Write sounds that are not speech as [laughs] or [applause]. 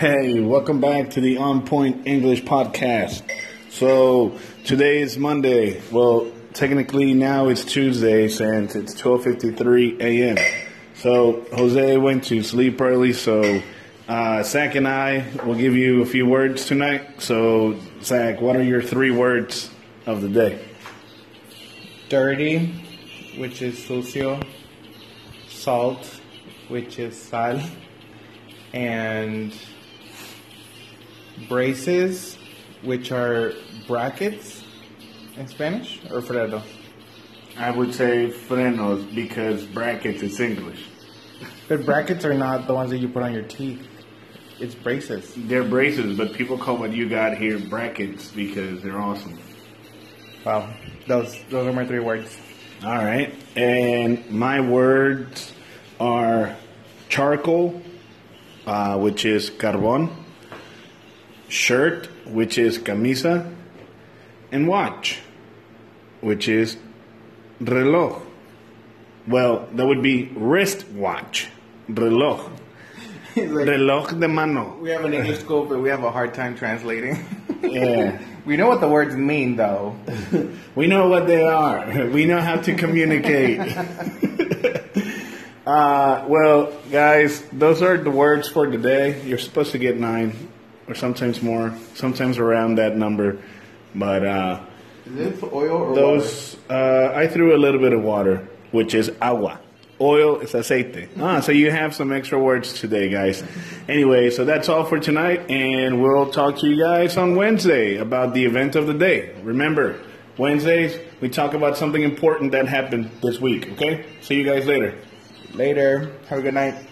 Hey, welcome back to the On Point English podcast. So today is Monday. Well, technically now it's Tuesday since it's 12:53 a.m. So Jose went to sleep early, so uh, Zach and I will give you a few words tonight. So Zach, what are your three words of the day? dirty, which is sucio, salt, which is sal, and braces, which are brackets in Spanish, or freno. I would say frenos because brackets is English. But brackets are not the ones that you put on your teeth. It's braces. They're braces, but people call what you got here brackets because they're awesome. Wow, those those are my three words. All right. And my words are charcoal, uh, which is carbon, shirt, which is camisa, and watch, which is reloj. Well, that would be wrist watch, reloj, [laughs] reloj de mano. We have an English school, but we have a hard time translating. Yeah. [laughs] we know what the words mean, though. [laughs] We know what they are. We know how to communicate. uh, well, guys, those are the words for today. You're supposed to get nine, or sometimes more, sometimes around that number. But uh, Is it oil or those, uh, I threw a little bit of water, which is agua. Oil is aceite. [laughs] Ah, so you have some extra words today, guys. Anyway, so that's all for tonight, and we'll talk to you guys on Wednesday about the event of the day. Remember, Wednesdays, we talk about something important that happened this week, okay? See you guys later. Later. Have a good night.